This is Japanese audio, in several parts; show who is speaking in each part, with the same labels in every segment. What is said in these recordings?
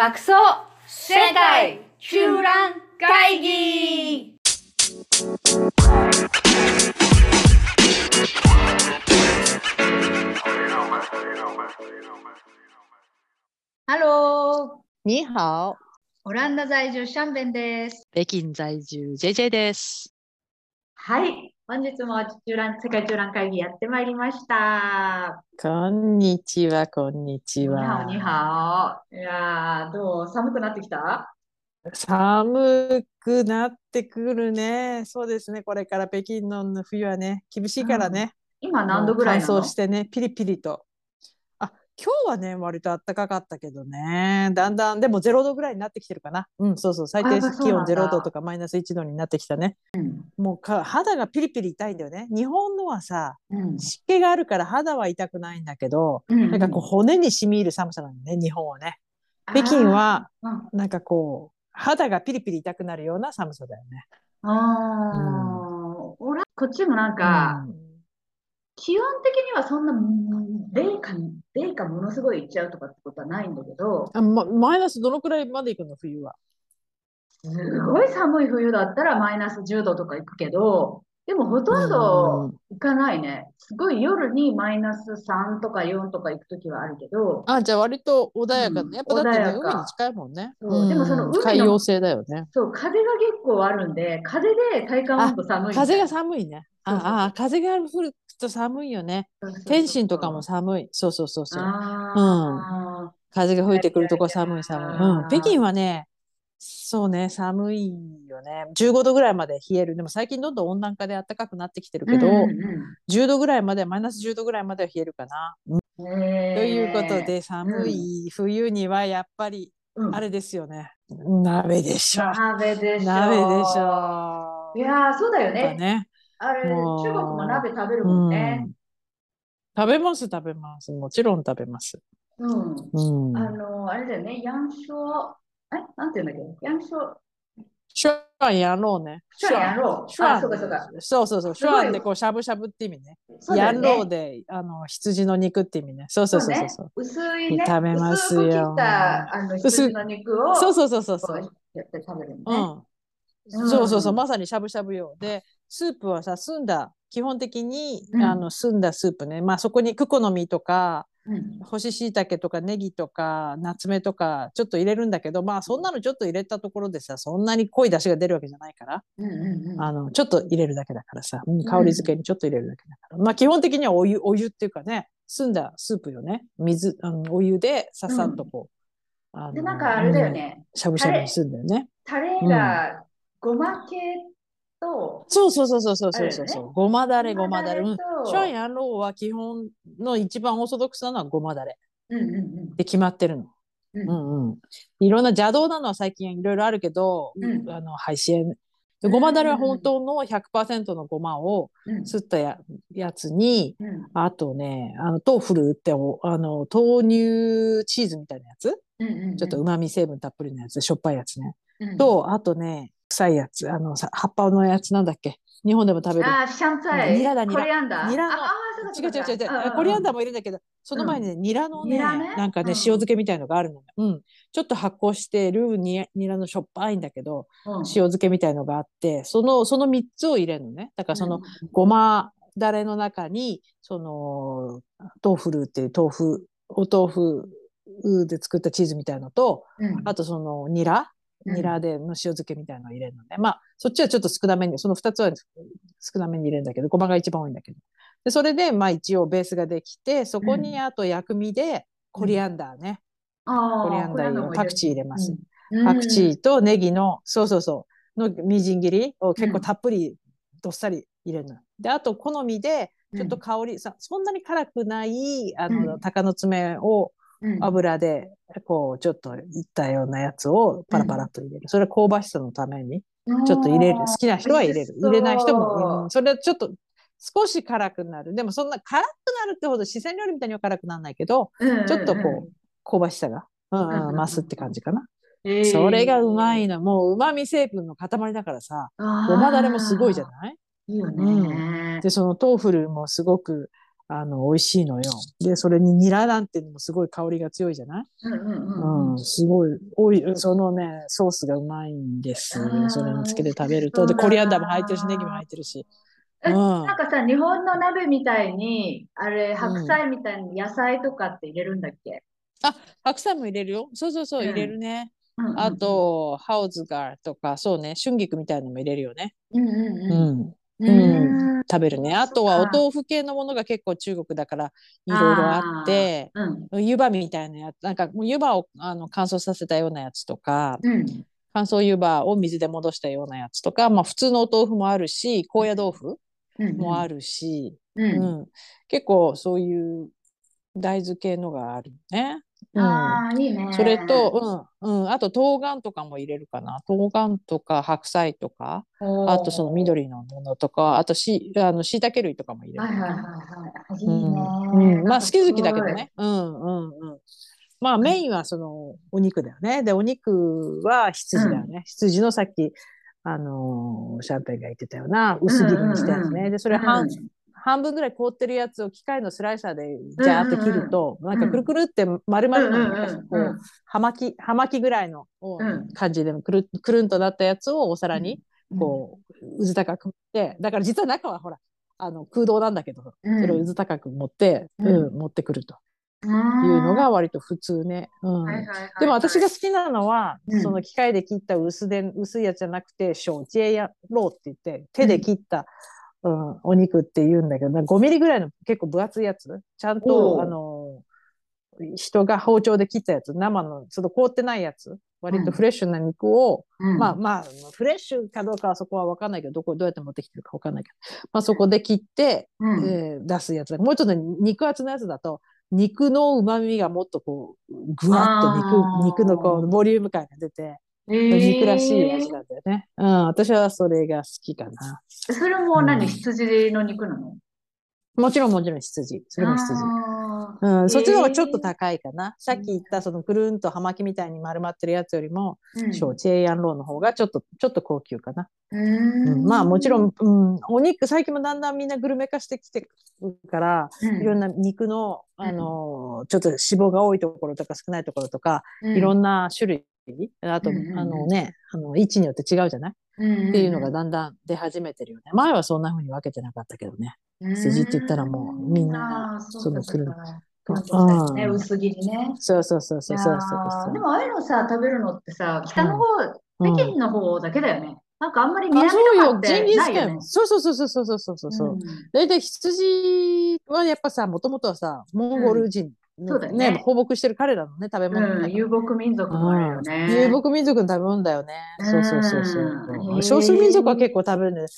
Speaker 1: 爆走世界中蘭会議ハロー
Speaker 2: 你好、
Speaker 1: オランダ在住シャンベンです。
Speaker 2: 北京在住 JJ です。
Speaker 1: はい。本日も中覧世界中蘭会議やってまいりました。
Speaker 2: こんにちは、こんにち
Speaker 1: には
Speaker 2: は
Speaker 1: お。にはお。いやー、どう寒くなってきた？
Speaker 2: 寒くなってくるね。そうですね。これから北京の冬はね、厳しいからね。
Speaker 1: 今何度ぐらい
Speaker 2: 乾燥してね、ピリピリと。あ、今日はね、割と暖かかったけどね。だんだん、でも0度ぐらいになってきてるかな。うん、そうそう。最低気温
Speaker 1: なんだ
Speaker 2: 0度とかマイナス1度になってきたね。
Speaker 1: うん。
Speaker 2: もうか肌がピリピリ痛いんだよね。日本のはさ、
Speaker 1: うん。
Speaker 2: 湿気があるから肌は痛くないんだけど、
Speaker 1: うん
Speaker 2: なんかこう骨に染み入る寒さなのね、日本はね。北京はなんかこう、肌がピリピリ痛くなるような寒さだよね。
Speaker 1: あー、おらこっちもなんか、気温的にはそんな、うん零下に、零下ものすごいいっちゃうとかってことはないんだけど、
Speaker 2: あま、マイナスどのくらいまで行くの冬は？
Speaker 1: すごい寒い冬だったらマイナス10度とか行くけど、でもほとんど行かないね。すごい夜にマイナス3とか4とか行くときはあるけど、
Speaker 2: あ、じゃあ割と穏やか
Speaker 1: うん
Speaker 2: ね。やっぱだってね、海に近いもんね。
Speaker 1: そうでもその海の
Speaker 2: 海洋性だよね。
Speaker 1: そう、風が結構あるんで、風で体感温度寒い。
Speaker 2: 風が寒いね。ああ、風が降ると寒いよね。天津とかも寒い。そうそうそうそう。
Speaker 1: あ
Speaker 2: 風が吹いてくるとこ寒い寒い。うん。北京はね、そうね、寒いよね。15度ぐらいまで冷える。でも最近どんどん温暖化で暖かくなってきてる
Speaker 1: ー
Speaker 2: けど、
Speaker 1: うんうん
Speaker 2: 10度ぐらいまで、マイナス10度ぐらいまでは冷えるかな。うんということで、寒い冬にはやっぱり、
Speaker 1: うん
Speaker 2: あれですよね。鍋でしょ。
Speaker 1: 鍋でしょ。
Speaker 2: 鍋でしょ。
Speaker 1: いやー、そうだよね。
Speaker 2: ね。
Speaker 1: あれ、中国も鍋食べる
Speaker 2: う
Speaker 1: もんね
Speaker 2: ん。。食べます、食べます。もちろん食べます。
Speaker 1: うん。
Speaker 2: うん。
Speaker 1: あの、あれだよね、ヤンショえ、なんて言うんだっけ？ヤンショ
Speaker 2: シュワンやろうね。
Speaker 1: シュワンやろう。あ、
Speaker 2: シュワン
Speaker 1: そうかそうか。
Speaker 2: そう。シュワンでこうしゃぶしゃぶって意味ね。
Speaker 1: ね
Speaker 2: やろうで、あの、羊の肉って意味ね。そうそうそうそうそう。
Speaker 1: ね、薄いね、
Speaker 2: 食べますよ
Speaker 1: 薄く切ったあの羊の肉を
Speaker 2: そうそうそうそう
Speaker 1: やって食べるね。
Speaker 2: ん。
Speaker 1: うん
Speaker 2: そうそうそう。まさにしゃぶしゃぶよ。で、スープはさ、澄んだ、基本的に、
Speaker 1: うん
Speaker 2: あの、澄んだスープね。まあ、そこにクコの実とか、
Speaker 1: うん
Speaker 2: 干し椎茸とかネギとか、ナツメとか、ちょっと入れるんだけど、まあ、そんなのちょっと入れたところでさ、そんなに濃い出汁が出るわけじゃないから、
Speaker 1: うんうんうん
Speaker 2: あの、ちょっと入れるだけだからさ、うん香り付けにちょっと入れるだけだから。まあ、基本的にはお湯、お湯っていうかね、澄んだスープよね。水、あのお湯でささっとこう、あの
Speaker 1: で、なんかあれだよ
Speaker 2: うん
Speaker 1: ね、
Speaker 2: しゃぶしゃぶにするんだよね。
Speaker 1: タレがごま系と、
Speaker 2: そうそうそうそうそうそうそうそう。ごまだれ、ごまだれ。うん。
Speaker 1: と
Speaker 2: 涮ャンヤンローは基本の一番オーソドックスなのはごまだれ
Speaker 1: うんうんうん
Speaker 2: で決まってるの。
Speaker 1: う
Speaker 2: うんんうん。いろんな邪道なのは最近いろいろあるけど、
Speaker 1: うん
Speaker 2: あの、配信。でごまだれは本当の100%のごまを
Speaker 1: うん
Speaker 2: すったややつに、
Speaker 1: うん
Speaker 2: あとね、あの、豆腐乳ってお、あの、豆乳チーズみたいなやつ、
Speaker 1: うんうん
Speaker 2: ちょっと旨味成分たっぷりのやつ、しょっぱいやつね。
Speaker 1: うん
Speaker 2: と、あとね、臭いやつ、あの、さ葉っぱのやつなんだっけ？日本でも食べる。
Speaker 1: あー、シャンツァイ、
Speaker 2: ニラだニラ。
Speaker 1: コリアンダー？
Speaker 2: ニラ。の
Speaker 1: あ
Speaker 2: 違う違う違う違う。
Speaker 1: うんうん
Speaker 2: コリアンダーもいるんだけど、その前にね、ニラのね、
Speaker 1: ね？
Speaker 2: なんかね、
Speaker 1: うん。
Speaker 2: 塩漬けみたいのがあるのね。うん。ちょっと発酵してるニニラのしょっぱいんだけど、
Speaker 1: うん。
Speaker 2: 塩漬けみたいのがあって、その、その3つを入れるのね。だからその、ごまだれの中に、その、豆腐ルーっていう豆腐、お豆腐で作ったチーズみたいのと、
Speaker 1: うん。
Speaker 2: あとそのニラ、
Speaker 1: うん
Speaker 2: ニラでの塩漬けみたいのを入れるのね。まあ、そっちはちょっと少なめに、その2つは少なめに入れるんだけど、ごまが一番多いんだけど。で、それで、まあ一応ベースができて、そこにあと薬味でコリアンダーね。
Speaker 1: あ
Speaker 2: コリアンダー入れるパクチー入れます。
Speaker 1: うん
Speaker 2: パクチーとネギの、そうそうそう、のみじん切りを結構たっぷりどっさり入れるの。で、あと好みで、ちょっと香り、さそんなに辛くない、あの、
Speaker 1: うん
Speaker 2: 鷹の爪を
Speaker 1: うん
Speaker 2: 油で、こう、ちょっといったようなやつをパラパラっと入れる。それは香ばしさのために、ちょっと入れる。好きな人は入れる。入れない人も、うんそれはちょっと少し辛くなる。でもそんな辛くなるってほど四川料理みたいには辛くならないけど、ちょっとこう、香ばしさが、うん
Speaker 1: うんうん
Speaker 2: うん、増すって感じかな。
Speaker 1: うん、
Speaker 2: それがうま
Speaker 1: い。
Speaker 2: いの。もう旨味成分の塊だからさ、
Speaker 1: ご
Speaker 2: ごまだれもすごいじゃない？
Speaker 1: いいよね。
Speaker 2: で、その豆腐乳もすごく、あの、美味しいのよ。で、それにニラなんていうのもすごい香りが強いじゃない？
Speaker 1: うんうんうん。
Speaker 2: うん、すごい、おい、そのね、ソースがうまいんです。それにつけて食べると。で、コリアンダーも入ってるし、ネギも入ってるし。
Speaker 1: え
Speaker 2: うん。
Speaker 1: なんかさ、日本の鍋みたいに、あれ、白菜みたいに野菜とかって入れるんだっけ？
Speaker 2: 白菜も入れるよ。そうそうそう、
Speaker 1: うん
Speaker 2: 入れるね。
Speaker 1: うんうんうん
Speaker 2: あ、と、ハウズガーとか、そうね、春菊みたいなのも入れるよね。
Speaker 1: うんうん
Speaker 2: う
Speaker 1: うん。
Speaker 2: ん。
Speaker 1: うん。
Speaker 2: 食べるね。あとはお豆腐系のものが結構中国だからいろいろあって、
Speaker 1: うん。
Speaker 2: 湯葉みたいなやつ、なんかもう湯葉をあの乾燥させたようなやつとか、
Speaker 1: うん。
Speaker 2: 乾燥湯葉を水で戻したようなやつとか、まあ普通のお豆腐もあるし、高野豆腐。もあるし、
Speaker 1: う。
Speaker 2: うんん、結構そういう大豆系のがあるね。うん、
Speaker 1: ああ、いいね。
Speaker 2: それと、うん、うん、あと冬瓜とかも入れるかな。冬瓜とか白菜とか、あとその。緑のものとか、あとし、あの、椎茸類とかも入れるかな。
Speaker 1: はいはいはいはい。い
Speaker 2: う
Speaker 1: いね。
Speaker 2: んうん、まあ好き好きだけどね。うんうんうん。まあメインはそのお肉だよね。で、お肉は羊だよね。羊のさっき、あのーシャンペンが言ってたような薄切りにしたやつね。
Speaker 1: うんうんうん
Speaker 2: で、それ半、
Speaker 1: うん
Speaker 2: 半分ぐらい凍ってるやつを機械のスライサーでジャーって切ると、
Speaker 1: ん
Speaker 2: なんかくるくるって丸々の、
Speaker 1: うん
Speaker 2: こ
Speaker 1: うん
Speaker 2: う、葉巻、葉巻ぐらいの
Speaker 1: うん
Speaker 2: 感じでくるくるんとなったやつをお皿に、こう、うず高く持って、だから実は中はほら、あの空洞なんだけど、
Speaker 1: うん。
Speaker 2: それをうず高く持って、
Speaker 1: うん。
Speaker 2: うん、持ってくると。
Speaker 1: うん、
Speaker 2: いうのが割と普通ね。でも私が好きなのは、
Speaker 1: うん。
Speaker 2: その機械で切った薄で薄いやつじゃなくて、小ジェやローって言って、手で切った、うんお肉って言うんだけど、5ミリぐらいの結構分厚いやつ、ちゃん
Speaker 1: お
Speaker 2: と、
Speaker 1: う。
Speaker 2: あの、人が包丁で切ったやつ、生の、ちょっと凍ってないやつ、割とフレッシュな肉を、
Speaker 1: うん。
Speaker 2: まあまあ、フレッシュかどうかはそこは分かんないけど、どこ、どうやって持ってきてるか分かんないけど、まあそこで切って、
Speaker 1: うん。
Speaker 2: えー出すやつ。だ。もうちょっと肉厚のやつだと、肉の旨味がもっとこう、ぐわっと肉、肉のこう、ボリューム感が出て、
Speaker 1: えー
Speaker 2: 肉らしい味なんだよね。うん、私はそれが好きかな。
Speaker 1: それも何、
Speaker 2: うん
Speaker 1: 羊の肉なの？
Speaker 2: もちろんもちろん羊。それも羊。うん、そっちの方がちょっと高いかな。さっき言ったそのくるんと葉巻みたいに丸まってるやつよりも、
Speaker 1: うん
Speaker 2: 小チェイヤンローの方がちょっと、ちょっと高級かな。
Speaker 1: う
Speaker 2: うん
Speaker 1: ん
Speaker 2: まあもちろん、うん、お肉、最近もだんだんみんなグルメ化してきてるから、いろん
Speaker 1: な、
Speaker 2: な肉の、あの、ちょっと脂肪が多いところとか少ないところとか、
Speaker 1: うん
Speaker 2: いろんな種類、あと、
Speaker 1: うんうんうん
Speaker 2: あのね、あの、位置によって違うじゃない？っていうのがだんだん出始めてるよね。前はそんな風に分けてなかったけどね。筋って言ったらもうみんなその
Speaker 1: うかそう
Speaker 2: 来る
Speaker 1: かそう薄切りね。
Speaker 2: そうそうそうそうそうそう
Speaker 1: でもああいうのさ、食べるのってさ、北の方、
Speaker 2: うん
Speaker 1: 北京の方だけだよね。なんかあんまり
Speaker 2: あ、
Speaker 1: 南
Speaker 2: そうよ、
Speaker 1: とかって
Speaker 2: ジンギス
Speaker 1: ないよね
Speaker 2: カン。。そうそうそうそうそうそうそうそう。
Speaker 1: うん
Speaker 2: 大体羊はやっぱさ、もともとはさ、モンゴル人の、
Speaker 1: そうだよね
Speaker 2: 放牧してる彼らのね、食べ物だ
Speaker 1: うん、遊牧民族もあるよね。
Speaker 2: 遊牧民族の食べ物だよね。そうそうそうそう少数民族は結構食べるね。
Speaker 1: うん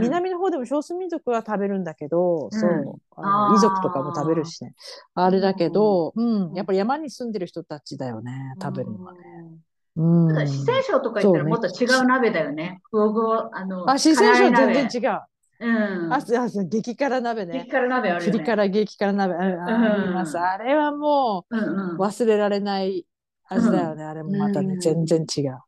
Speaker 2: 南の方でも少数民族は食べるんだけど、
Speaker 1: うん
Speaker 2: そう。あの遺族とかも食べるしね。あれだけど、うん、やっぱり山に住んでる人たちだよね、食べるのはね。うん。
Speaker 1: 四川省とか行ったらもっと違う鍋だよね。ふわふわ、あの、
Speaker 2: あ、四川省全然違う。
Speaker 1: うん。
Speaker 2: あ、あそう激辛鍋ね
Speaker 1: 激。辛鍋あるよね。
Speaker 2: 辛激辛鍋。うんあります。あれはも
Speaker 1: うんうん
Speaker 2: う忘れられない味だよね。あれもまたね、
Speaker 1: うん
Speaker 2: 全然違
Speaker 1: う。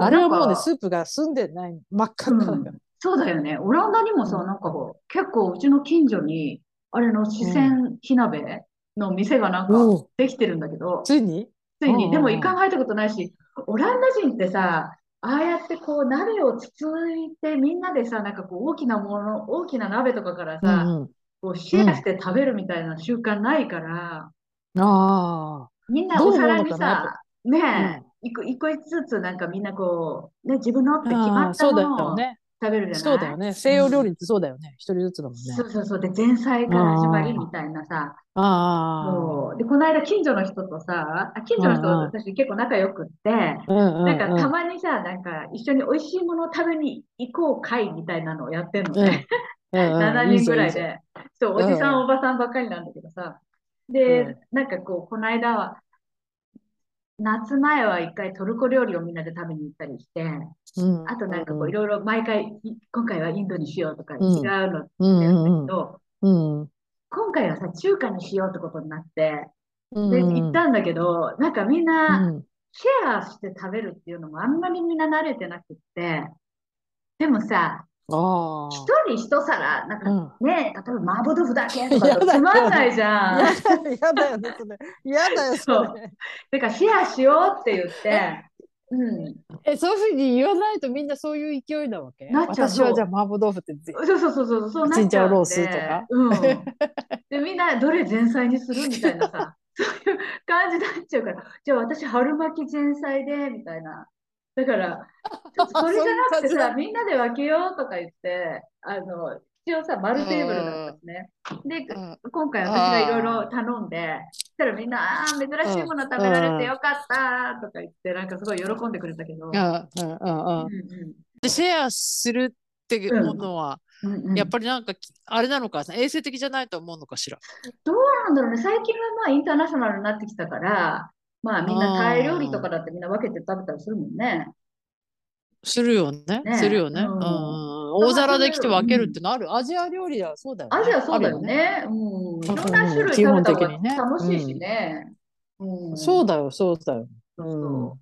Speaker 2: あれはもうね、スープが澄んでない、真っ赤っかだから。
Speaker 1: そうだよね。オランダにもさ、
Speaker 2: うん
Speaker 1: なんかこう、結構うちの近所に、あれの四川火鍋の店がなんかできてるんだけど、
Speaker 2: ついに？
Speaker 1: ついに、
Speaker 2: うん
Speaker 1: でも一回も入ったことないし、オランダ人ってさ、ああやってこう鍋をつついてみんなでさ、なんかこう大きなもの、大きな鍋とかから
Speaker 2: う
Speaker 1: さ、
Speaker 2: んうん。
Speaker 1: こうシェアして食べるみたいな習慣ないから、
Speaker 2: あ
Speaker 1: みんなお皿にさ、ねえ、一個一個ずつなんかみんなこう、ね、自分のって
Speaker 2: あ。
Speaker 1: 決ま
Speaker 2: ああ、そうだ
Speaker 1: ったものを
Speaker 2: よね。
Speaker 1: 食べるじゃない？
Speaker 2: そうだよね。西洋料理ってそうだよね。一人ずつだもんね。
Speaker 1: そうそうそう。で、前菜から始まりみたいなさ。
Speaker 2: ああ。
Speaker 1: そうで、この間近所の人とさ、あ近所の人、
Speaker 2: うんうん
Speaker 1: 私結構仲良くって。なんかたまにさ、なんか一緒に美味しいものを食べに行こう会みたいなのをやってんのね。
Speaker 2: うんうんうん
Speaker 1: 7人ぐらいで。そう、おじさん、おばさんばっかりなんだけどさ。で、なんかこう、この間は、夏前は一回トルコ料理をみんなで食べに行ったりして、
Speaker 2: うん。
Speaker 1: あとなんかこういろいろ毎回、い今回はインドにしようとか違
Speaker 2: う
Speaker 1: のやるんだ
Speaker 2: うんうん。
Speaker 1: けど、
Speaker 2: うん。
Speaker 1: 今回はさ、中華にしようってことになって、
Speaker 2: うん。
Speaker 1: で、行ったんだけど、なんかみんな、
Speaker 2: うん。
Speaker 1: シェアして食べるっていうのもあんまりみんな慣れてなくって、でもさ、
Speaker 2: あ
Speaker 1: 一人一皿、なんか
Speaker 2: あ。
Speaker 1: ね、例えば麻婆豆腐だけとかつまんないじゃん。
Speaker 2: やだよね、それ。やだよ、それ。
Speaker 1: だからシェアしようって言って、うん。
Speaker 2: え、そういうふうに言わないとみんなそういう勢いなわけ？
Speaker 1: なっちゃう
Speaker 2: 私はじゃあ麻婆豆腐ってぜ
Speaker 1: そうそうそうそう、そうなっ
Speaker 2: チン
Speaker 1: ちゃうんで。
Speaker 2: ジャオロースとか
Speaker 1: うん。で、みんなどれ前菜にする？みたいなさ、そういう感じになっちゃうから、じゃあ私春巻き前菜で、みたいな。だから、ちょっとそれじゃなくてさ、みんなで分けようとか言って、あの、一応さ、丸テーブルだったん。ですね。で、今回私がいろいろ頼んで、そしたらみんな、ああー、珍しいもの食べられてよかったとか言って、なんかすごい喜んでくれたけど。
Speaker 2: でシェアするってものは、
Speaker 1: うんうんうん
Speaker 2: やっぱりなんかきあれなのか衛生的じゃないと思うのかしら？
Speaker 1: どうなんだろうね、最近はまあインターナショナルになってきたから、まあみんなタイ料理とかだってみんな分けて食べたりするもんね。
Speaker 2: するよね。
Speaker 1: ね
Speaker 2: するよね。
Speaker 1: うん
Speaker 2: うんうん大皿で来て分けるってのある。アジア料理はそうだよね。
Speaker 1: アジアそうだよ
Speaker 2: ある
Speaker 1: ね。うん。いろん
Speaker 2: うん
Speaker 1: な種類食べた方が楽しいしね。うん。
Speaker 2: そうだよ、そうだよ。
Speaker 1: そう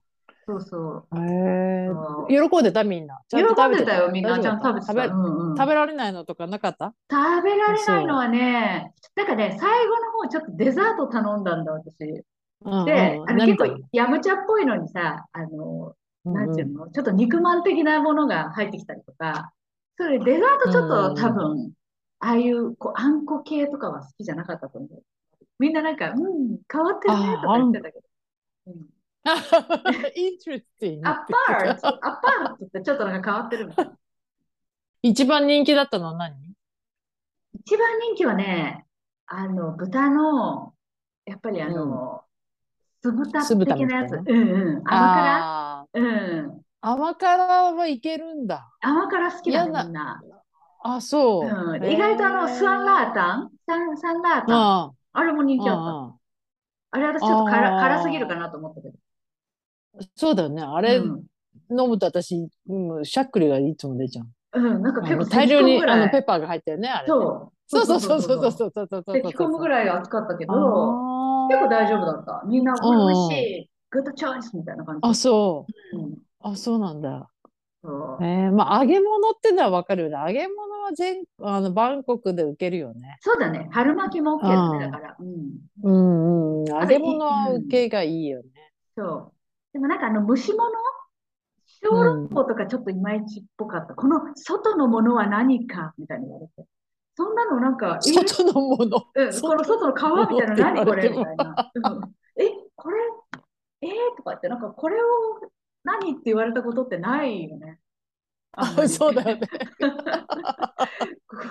Speaker 1: そうそう。
Speaker 2: へえ
Speaker 1: そう
Speaker 2: 喜んでたみんな？
Speaker 1: 喜
Speaker 2: 食べて
Speaker 1: んでたよ、みんな
Speaker 2: 大
Speaker 1: ちゃんと食べ
Speaker 2: 食べられないのとかなかった？
Speaker 1: 食べられないのはね、なんかね、最後の方ちょっとデザート頼んだんだ、私。で、
Speaker 2: うんうん。
Speaker 1: あの
Speaker 2: 何
Speaker 1: 結構ヤムチャっぽいのにさ、あの、
Speaker 2: うん
Speaker 1: なんていうの、ちょっと肉まん的なものが入ってきたりとか、それデザートちょっと多分、ああいうこうあんこ系とかは好きじゃなかったと思う。みんななんか、うん、変わってるねとか言ってたけど。うん。
Speaker 2: イントレスティング
Speaker 1: アッパーツ、アッパーツってちょっとなんか変わってるみたいな。
Speaker 2: 一番人気だったのは何？
Speaker 1: 一番人気はね、あの、豚の、やっぱりあの、酢豚的な？やつ。うんうん。甘辛？うん。
Speaker 2: 甘辛はいけるんだ。
Speaker 1: 甘辛好きだみんな。
Speaker 2: あ、そう。
Speaker 1: うん。で意外とあの、スワンラータンサン、サンラータン
Speaker 2: あ
Speaker 1: あれも人気あった。
Speaker 2: あ
Speaker 1: あれ私ちょっと辛辛すぎるかなと思ったけど。
Speaker 2: そうだよね。あれ
Speaker 1: うん。
Speaker 2: 飲むと私、うん、しゃっくりがいつも出ちゃう。
Speaker 1: うん、なんか結構
Speaker 2: 大量にあのペッパーが入ってるね、あれね。
Speaker 1: そう。
Speaker 2: そうそうそうそうそう
Speaker 1: う。
Speaker 2: そうそうそうそう。
Speaker 1: 咳込むぐらい暑かったけど、
Speaker 2: あ
Speaker 1: 結構大丈夫だった。みんな、これ美味しい。グッドチョイスみたいな感じ。
Speaker 2: あ、そう。
Speaker 1: うん。
Speaker 2: あ、そうなんだ。えー、まあ揚げ物ってのはわかるよね。揚げ物は全あのバンコクで受けるよね。
Speaker 1: そうだね。春巻きも OK だね。だから。うん。
Speaker 2: うんうん。揚げ物は受けがいいよね。
Speaker 1: そう。でもなんかあの蒸し物？小籠包とかちょっといまいちっぽかった。この外のものは何か？みたいに言われて。そんなのなんか、え
Speaker 2: 外のもの。
Speaker 1: うん、この外の皮みたいな何これみたいな。うんえ、これ、えー、とかって、なんかこれを何って言われたことってないよね。あ
Speaker 2: あ
Speaker 1: り
Speaker 2: そうだよね。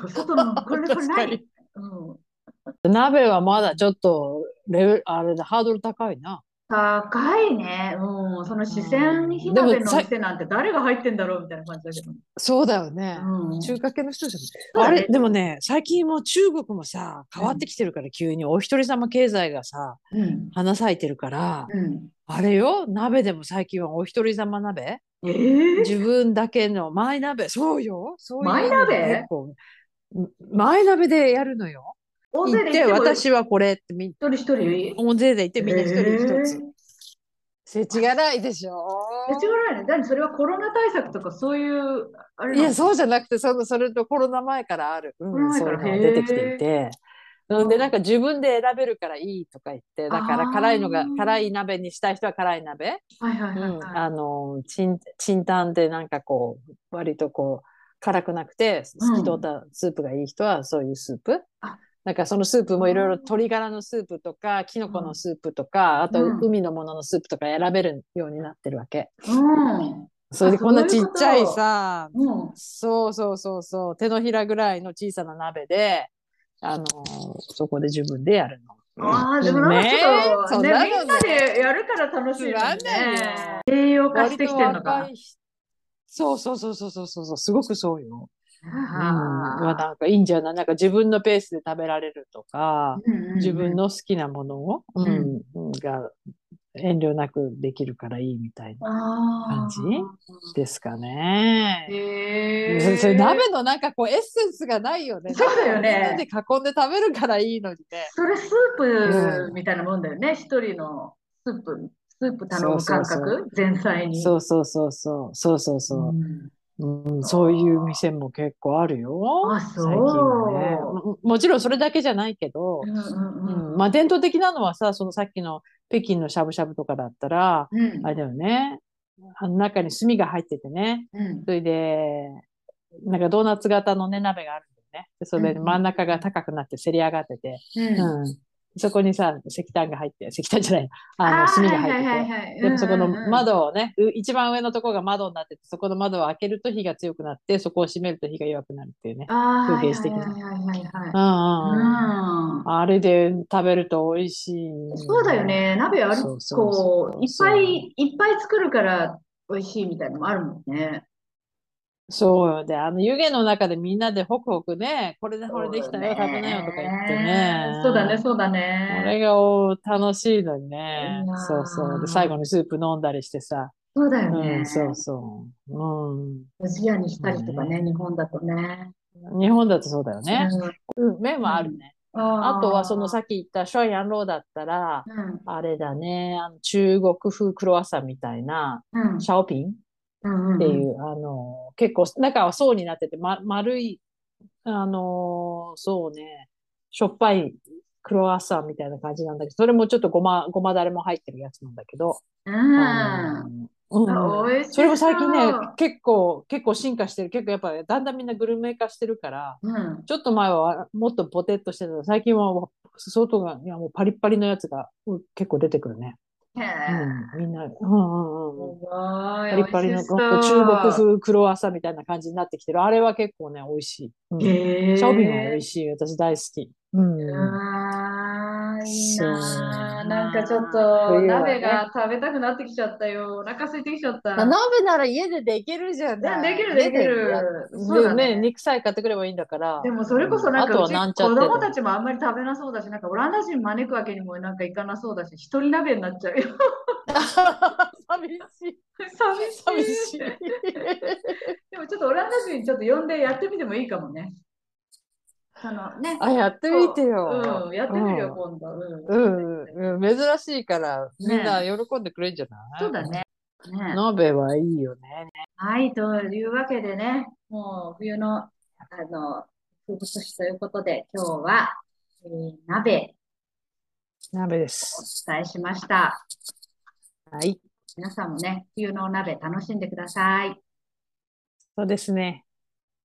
Speaker 1: 外の、これ、これ何うん、
Speaker 2: 鍋はまだちょっとレベル、あれだ、ハードル高いな。
Speaker 1: 高いね。うん、その四川火鍋の
Speaker 2: さ
Speaker 1: 店なんて誰が入ってんだろうみたいな感じだけど。
Speaker 2: そうだよね。
Speaker 1: うん、
Speaker 2: 中華系の人じゃない。あれ、でもね、最近もう中国もさ、変わってきてるから急にお一人様経済がさ、
Speaker 1: うん、
Speaker 2: 花咲いてるから、
Speaker 1: うん。
Speaker 2: あれよ、鍋でも最近はお一人様鍋？
Speaker 1: えー、
Speaker 2: 自分だけのマイ鍋。そうよ。そういうの
Speaker 1: マイ鍋？
Speaker 2: 結構マイ鍋でやるのよ。
Speaker 1: 大
Speaker 2: 行って、私はこれってみん
Speaker 1: 一人一人
Speaker 2: 大勢で行ってみんな一人一つ。
Speaker 1: えー
Speaker 2: 世知辛いでしょ？
Speaker 1: え違うね。だってそれはコロナ対策とかそういう、あれ
Speaker 2: いや、そうじゃなくて、そのそれとコロナ前からある、うん、そういうのが出てきていて。うんで、なんか自分で選べるからいいとか言って、だから辛いのが、辛い鍋にしたい人は辛い鍋。
Speaker 1: はいはいはい
Speaker 2: うん、
Speaker 1: はい。
Speaker 2: あの、チン、チンタンでなんかこう、割とこう、辛くなくて、透き通ったスープがいい人はそういうスープ。
Speaker 1: あ
Speaker 2: なんかそのスープもいろいろ鶏ガラのスープとか、キノコのスープとか、あと
Speaker 1: うん
Speaker 2: 海のもののスープとか選べるようになってるわけ。
Speaker 1: うん。
Speaker 2: それでこんなちっちゃいさ、
Speaker 1: うん。
Speaker 2: そうそうそうそう、手のひらぐらいの小さな鍋で、あのそこで自分でやるの。
Speaker 1: ああ、でもなんかちょっと、ね、
Speaker 2: ね
Speaker 1: みんなでやるから楽しい
Speaker 2: よ
Speaker 1: ね。栄養化してきてんのか
Speaker 2: そうそうそうそうそうそう、すごくそうよ。うん、まあ
Speaker 1: あ
Speaker 2: なんかいいんじゃない？なんか自分のペースで食べられるとか、自分の好きなものを、う
Speaker 1: うん
Speaker 2: んうんが遠慮なくできるからいいみたいな
Speaker 1: あ
Speaker 2: 感じですかね。
Speaker 1: へ
Speaker 2: そそれ
Speaker 1: え。
Speaker 2: 鍋のなんかこうエッセンスがないよね。
Speaker 1: そうだよね
Speaker 2: で囲んで食べるからいいのにね。
Speaker 1: それスープみたいなもんだよね。一人のスープ、スープ頼む感覚、前菜に。
Speaker 2: そうそうそうそうそうそうそう。
Speaker 1: うん
Speaker 2: うん、そういう店も結構あるよ。
Speaker 1: あそう
Speaker 2: 最近はねも。もちろんそれだけじゃないけど、
Speaker 1: うんうんうん
Speaker 2: うんまあ伝統的なのはさ、そのさっきの北京のしゃぶしゃぶとかだったら、
Speaker 1: うん
Speaker 2: あれだよね。あの中に炭が入っててね。
Speaker 1: うん
Speaker 2: それで、なんかドーナツ型のね、鍋があるんだよね。でそれで真ん中が高くなってせり上がってて、
Speaker 1: うん
Speaker 2: うん。そこにさ、石炭が入って、石炭じゃない、あの、炭が入ってて。でもそこの窓をね、う一番上のところが窓になってて、そこの窓を開けると火が強くなって、そこを閉めると火が弱くなるっていうね。風景詩的なあれで食べると美味しい。
Speaker 1: そうだよ。ね。鍋あるこう、いっぱいいっぱい作るから美味しいみたいなのもあるもんね。
Speaker 2: そうよ。で、あの湯気の中でみんなでホクホクね、これでこれできたよ、食べなよとか言ってね。
Speaker 1: そうだね、そうだ
Speaker 2: こ
Speaker 1: ね。
Speaker 2: れがお楽しいのにね。そうそう。で、最後にスープ飲んだりしてさ。
Speaker 1: そうだよ
Speaker 2: う
Speaker 1: ね
Speaker 2: ん、。そうそう。うん。
Speaker 1: おじやにしたりとかね、日本だとね。
Speaker 2: 日本だとそうだよね。
Speaker 1: うん
Speaker 2: うん、麺はあるね。
Speaker 1: あ
Speaker 2: あとはそのさっき言ったショイアンローだったら、
Speaker 1: うん
Speaker 2: あれだね、あの中国風クロワッサンみたいな、
Speaker 1: うん
Speaker 2: シャオピン
Speaker 1: うん
Speaker 2: っていう、あの、結構中は層になってて、ま、丸い、あの、そうね、しょっぱいクロワッサンみたいな感じなんだけど、それもちょっとごま、ごまだれも入ってるやつなんだけど、
Speaker 1: うん。
Speaker 2: うん
Speaker 1: そ
Speaker 2: れも最近ね、結構、結構進化してる。結構やっぱだんだんみんなグルメ化してるから、
Speaker 1: うん。
Speaker 2: ちょっと前はもっとポテッとしてたの最近は外が、いやもうパリッパリのやつがうん結構出てくるね。
Speaker 1: へ
Speaker 2: うん、みんな、うんうんうん。パリッパリの中国風クロワッサンみたいな感じになってきてる。あれは結構ね、美味しい。うん、シ
Speaker 1: へ
Speaker 2: ャオビンは美
Speaker 1: い。
Speaker 2: 味しい。私大好き。うん。そう
Speaker 1: なんかちょっと鍋が食べたくなってきちゃったよ。お腹空いてきちゃった。
Speaker 2: 鍋なら家でできるじゃ
Speaker 1: うんできるできるそうだね
Speaker 2: 肉さえ買ってくればいいんだから。
Speaker 1: でもそれこそなんか子供たちもあんまり食べなそうだし、なんかオランダ人招くわけにもなんかいかなそうだし、一人鍋になっちゃうよ。寂しい。
Speaker 2: 寂しい。
Speaker 1: でもちょっとオランダ人ちょっと呼んでやってみてもいいかもね。そのね。
Speaker 2: あ、やってみてよ。
Speaker 1: うん、やってみるよ、今度。うん
Speaker 2: うん、うん、珍しいから、みんな喜んでくれるんじゃない？
Speaker 1: そうだね。ね
Speaker 2: 鍋はいいよね。
Speaker 1: はい、というわけでね、もう冬の、あの、風物詩ということで、今日は、えー鍋
Speaker 2: 鍋で
Speaker 1: お
Speaker 2: す。
Speaker 1: 伝えしました。
Speaker 2: はい。
Speaker 1: 皆さんもね、冬のお鍋楽しんでください。
Speaker 2: そうですね。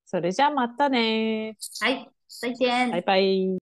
Speaker 2: それじゃあまたね。
Speaker 1: はい、再见。
Speaker 2: バイバイ。